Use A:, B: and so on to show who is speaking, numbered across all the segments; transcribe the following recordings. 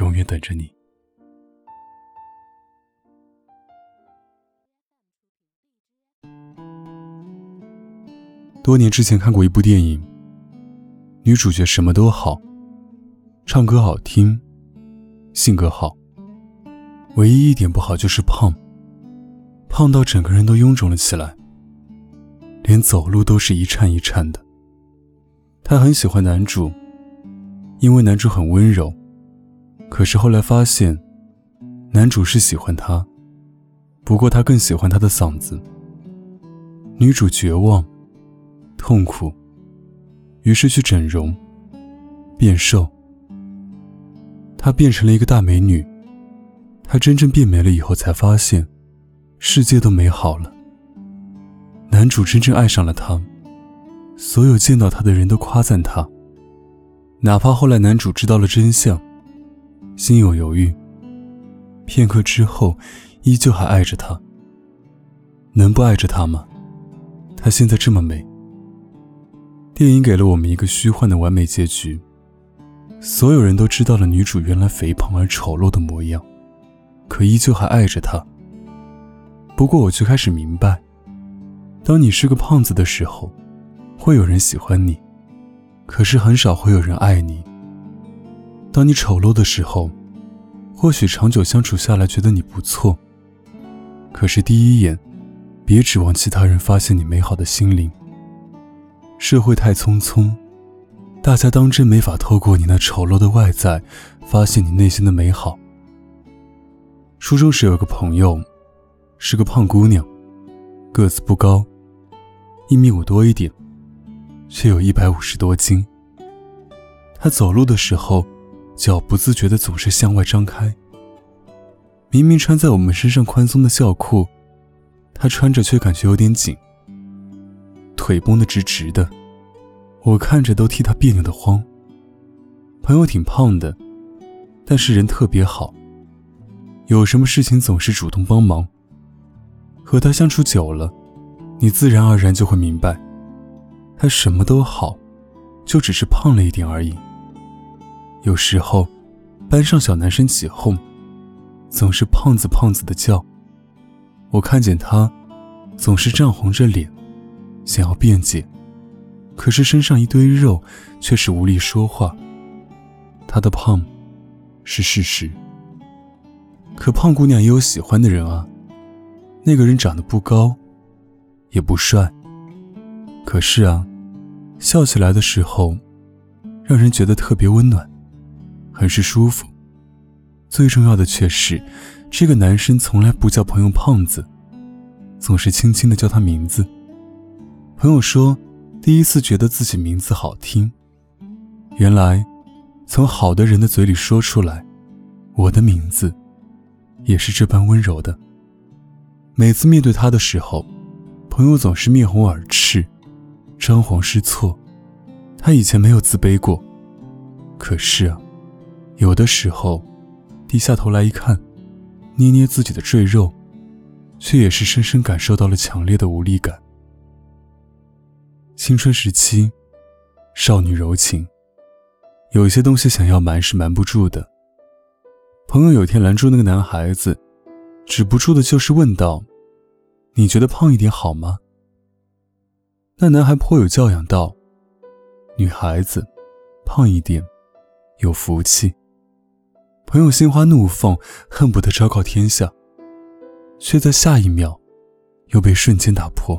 A: 永远等着你。多年之前看过一部电影，女主角什么都好，唱歌好听，性格好，唯一一点不好就是胖，胖到整个人都臃肿了起来，连走路都是一颤一颤的。她很喜欢男主，因为男主很温柔。可是后来发现，男主是喜欢她，不过他更喜欢她的嗓子。女主绝望、痛苦，于是去整容、变瘦。她变成了一个大美女。她真正变美了以后，才发现，世界都美好了。男主真正爱上了她，所有见到她的人都夸赞她。哪怕后来男主知道了真相。心有犹豫，片刻之后，依旧还爱着她。能不爱着她吗？她现在这么美。电影给了我们一个虚幻的完美结局，所有人都知道了女主原来肥胖而丑陋的模样，可依旧还爱着她。不过我却开始明白，当你是个胖子的时候，会有人喜欢你，可是很少会有人爱你。当你丑陋的时候，或许长久相处下来觉得你不错。可是第一眼，别指望其他人发现你美好的心灵。社会太匆匆，大家当真没法透过你那丑陋的外在，发现你内心的美好。初中时有个朋友，是个胖姑娘，个子不高，一米五多一点，却有一百五十多斤。她走路的时候。脚不自觉的总是向外张开。明明穿在我们身上宽松的校裤，他穿着却感觉有点紧，腿绷得直直的，我看着都替他别扭的慌。朋友挺胖的，但是人特别好，有什么事情总是主动帮忙。和他相处久了，你自然而然就会明白，他什么都好，就只是胖了一点而已。有时候，班上小男生起哄，总是胖子胖子的叫。我看见他，总是涨红着脸，想要辩解，可是身上一堆肉，却是无力说话。他的胖，是事实。可胖姑娘也有喜欢的人啊，那个人长得不高，也不帅，可是啊，笑起来的时候，让人觉得特别温暖。很是舒服。最重要的却是，这个男生从来不叫朋友胖子，总是轻轻的叫他名字。朋友说，第一次觉得自己名字好听。原来，从好的人的嘴里说出来，我的名字，也是这般温柔的。每次面对他的时候，朋友总是面红耳赤，张皇失措。他以前没有自卑过，可是啊。有的时候，低下头来一看，捏捏自己的赘肉，却也是深深感受到了强烈的无力感。青春时期，少女柔情，有些东西想要瞒是瞒不住的。朋友有天拦住那个男孩子，止不住的就是问道：“你觉得胖一点好吗？”那男孩颇有教养道：“女孩子，胖一点，有福气。”朋友心花怒放，恨不得昭告天下，却在下一秒又被瞬间打破。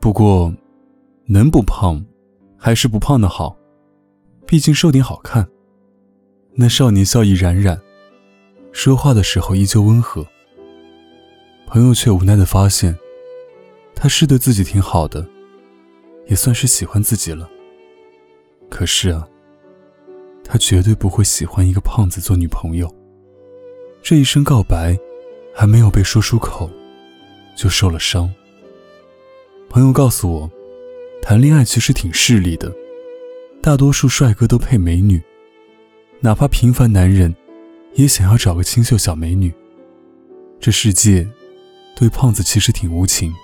A: 不过，能不胖，还是不胖的好，毕竟瘦点好看。那少年笑意冉冉，说话的时候依旧温和。朋友却无奈的发现，他是对自己挺好的，也算是喜欢自己了。可是啊，他绝对不会喜欢一个胖子做女朋友。这一声告白，还没有被说出口，就受了伤。朋友告诉我，谈恋爱其实挺势利的，大多数帅哥都配美女，哪怕平凡男人，也想要找个清秀小美女。这世界，对胖子其实挺无情。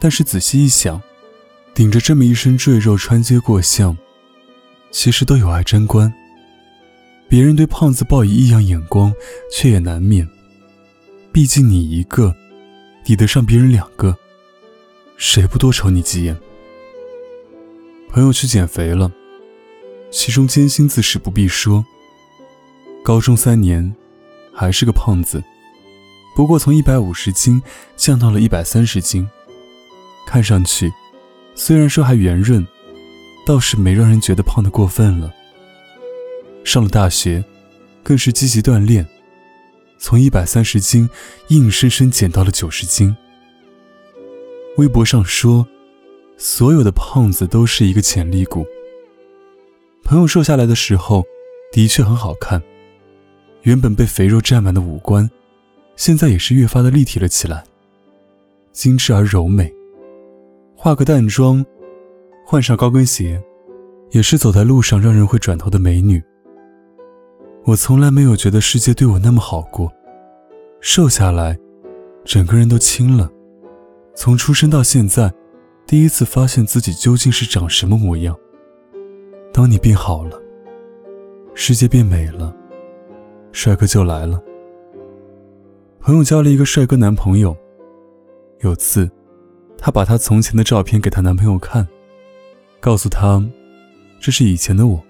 A: 但是仔细一想，顶着这么一身赘肉穿街过巷，其实都有爱沾光。别人对胖子报以异样眼光，却也难免。毕竟你一个，抵得上别人两个，谁不多瞅你几眼？朋友去减肥了，其中艰辛自是不必说。高中三年，还是个胖子，不过从一百五十斤降到了一百三十斤。看上去，虽然说还圆润，倒是没让人觉得胖的过分了。上了大学，更是积极锻炼，从一百三十斤硬生生减到了九十斤。微博上说，所有的胖子都是一个潜力股。朋友瘦下来的时候，的确很好看，原本被肥肉占满的五官，现在也是越发的立体了起来，精致而柔美。化个淡妆，换上高跟鞋，也是走在路上让人会转头的美女。我从来没有觉得世界对我那么好过，瘦下来，整个人都轻了。从出生到现在，第一次发现自己究竟是长什么模样。当你变好了，世界变美了，帅哥就来了。朋友交了一个帅哥男朋友，有次。她把她从前的照片给她男朋友看，告诉他：“这是以前的我，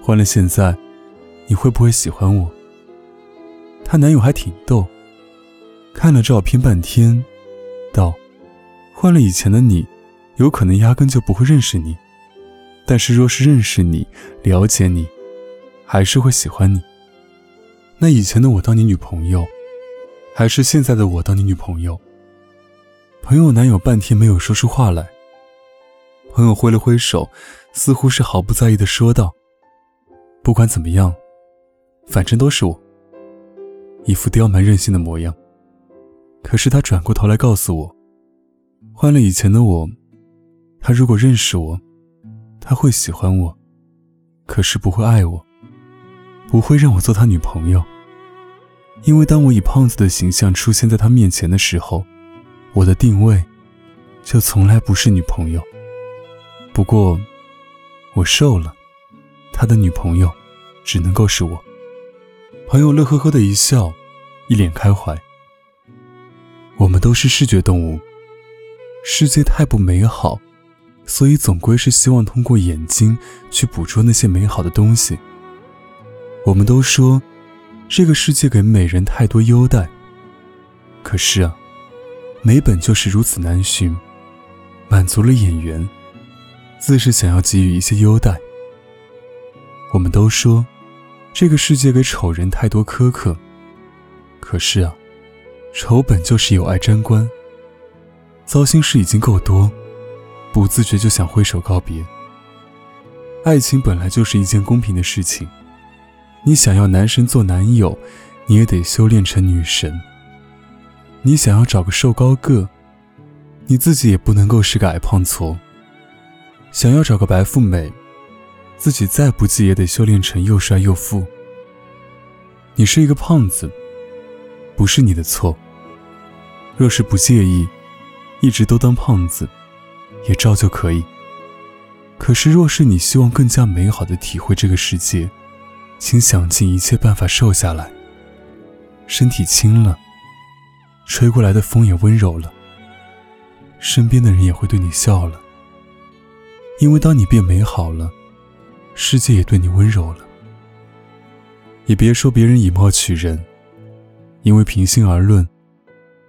A: 换了现在，你会不会喜欢我？”她男友还挺逗，看了照片半天，道：“换了以前的你，有可能压根就不会认识你；但是若是认识你、了解你，还是会喜欢你。那以前的我当你女朋友，还是现在的我当你女朋友？”朋友男友半天没有说出话来。朋友挥了挥手，似乎是毫不在意的说道：“不管怎么样，反正都是我。”一副刁蛮任性的模样。可是他转过头来告诉我：“换了以前的我，他如果认识我，他会喜欢我，可是不会爱我，不会让我做他女朋友。因为当我以胖子的形象出现在他面前的时候。”我的定位，就从来不是女朋友。不过，我瘦了，他的女朋友，只能够是我。朋友乐呵呵的一笑，一脸开怀。我们都是视觉动物，世界太不美好，所以总归是希望通过眼睛去捕捉那些美好的东西。我们都说，这个世界给美人太多优待，可是啊。美本就是如此难寻，满足了眼缘，自是想要给予一些优待。我们都说，这个世界给丑人太多苛刻，可是啊，丑本就是有爱沾光，糟心事已经够多，不自觉就想挥手告别。爱情本来就是一件公平的事情，你想要男神做男友，你也得修炼成女神。你想要找个瘦高个，你自己也不能够是个矮胖矬。想要找个白富美，自己再不济也得修炼成又帅又富。你是一个胖子，不是你的错。若是不介意，一直都当胖子，也照旧可以。可是若是你希望更加美好的体会这个世界，请想尽一切办法瘦下来，身体轻了。吹过来的风也温柔了，身边的人也会对你笑了。因为当你变美好了，世界也对你温柔了。也别说别人以貌取人，因为平心而论，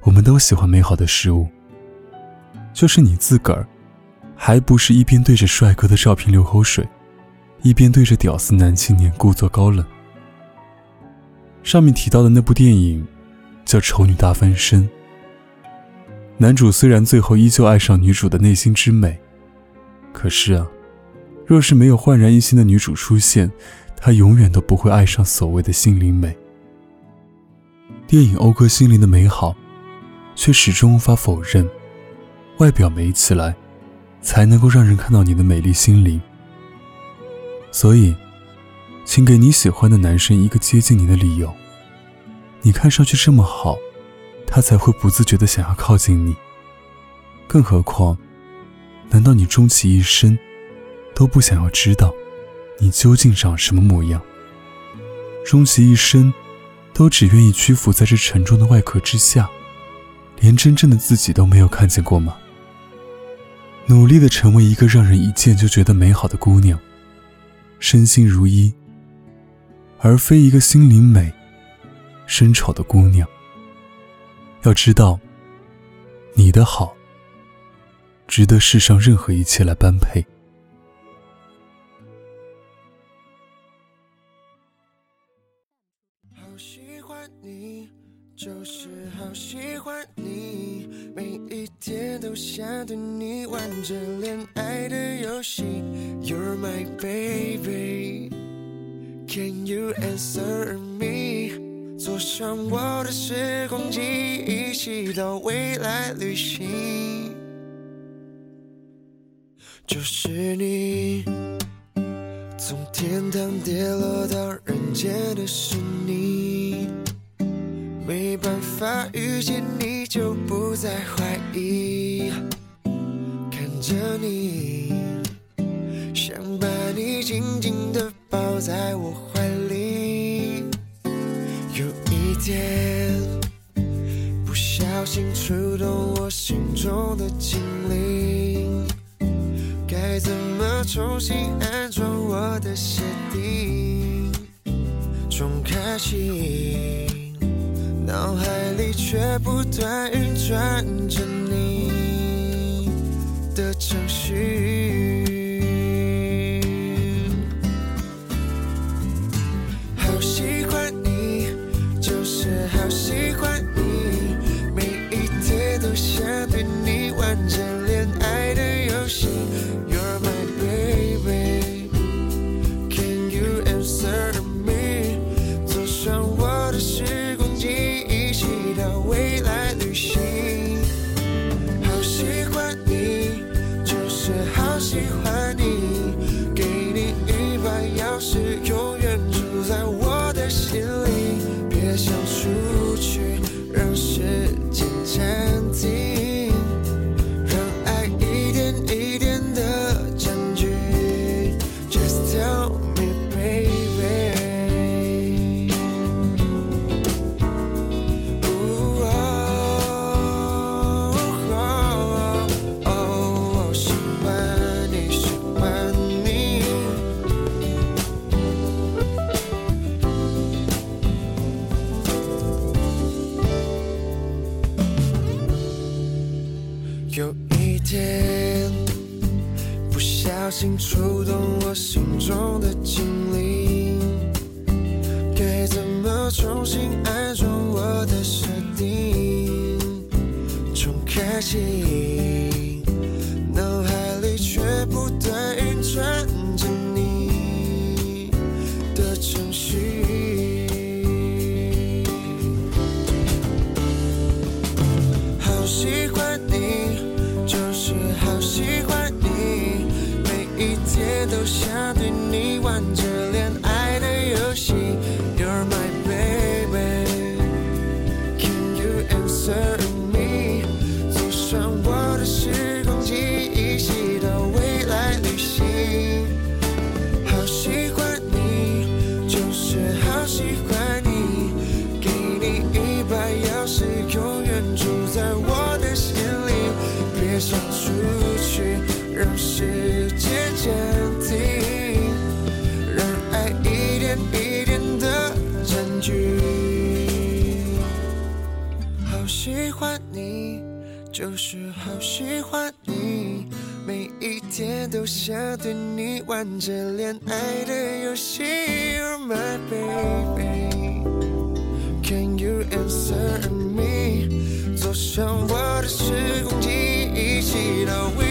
A: 我们都喜欢美好的事物。就是你自个儿，还不是一边对着帅哥的照片流口水，一边对着屌丝男青年故作高冷。上面提到的那部电影。叫丑女大翻身。男主虽然最后依旧爱上女主的内心之美，可是啊，若是没有焕然一新的女主出现，他永远都不会爱上所谓的心灵美。电影讴歌心灵的美好，却始终无法否认，外表美起来，才能够让人看到你的美丽心灵。所以，请给你喜欢的男生一个接近你的理由。你看上去这么好，他才会不自觉的想要靠近你。更何况，难道你终其一生都不想要知道你究竟长什么模样？终其一生都只愿意屈服在这沉重的外壳之下，连真正的自己都没有看见过吗？努力的成为一个让人一见就觉得美好的姑娘，身心如一，而非一个心灵美。身丑的姑娘，要知道，你的好值得世上任何一切来般配。
B: 好喜欢你，就是好喜欢你，每一天都想对你玩着恋爱的游戏。You're my baby, can you answer me? 坐上我的时光机，一起到未来旅行。就是你，从天堂跌落到人间的是你，没办法遇见你就不再怀疑。看着你，运转着你的程序。重就是好喜欢你，每一天都想对你玩着恋爱的游戏。You're my baby，Can you answer me？坐上我的时光机，一起到未。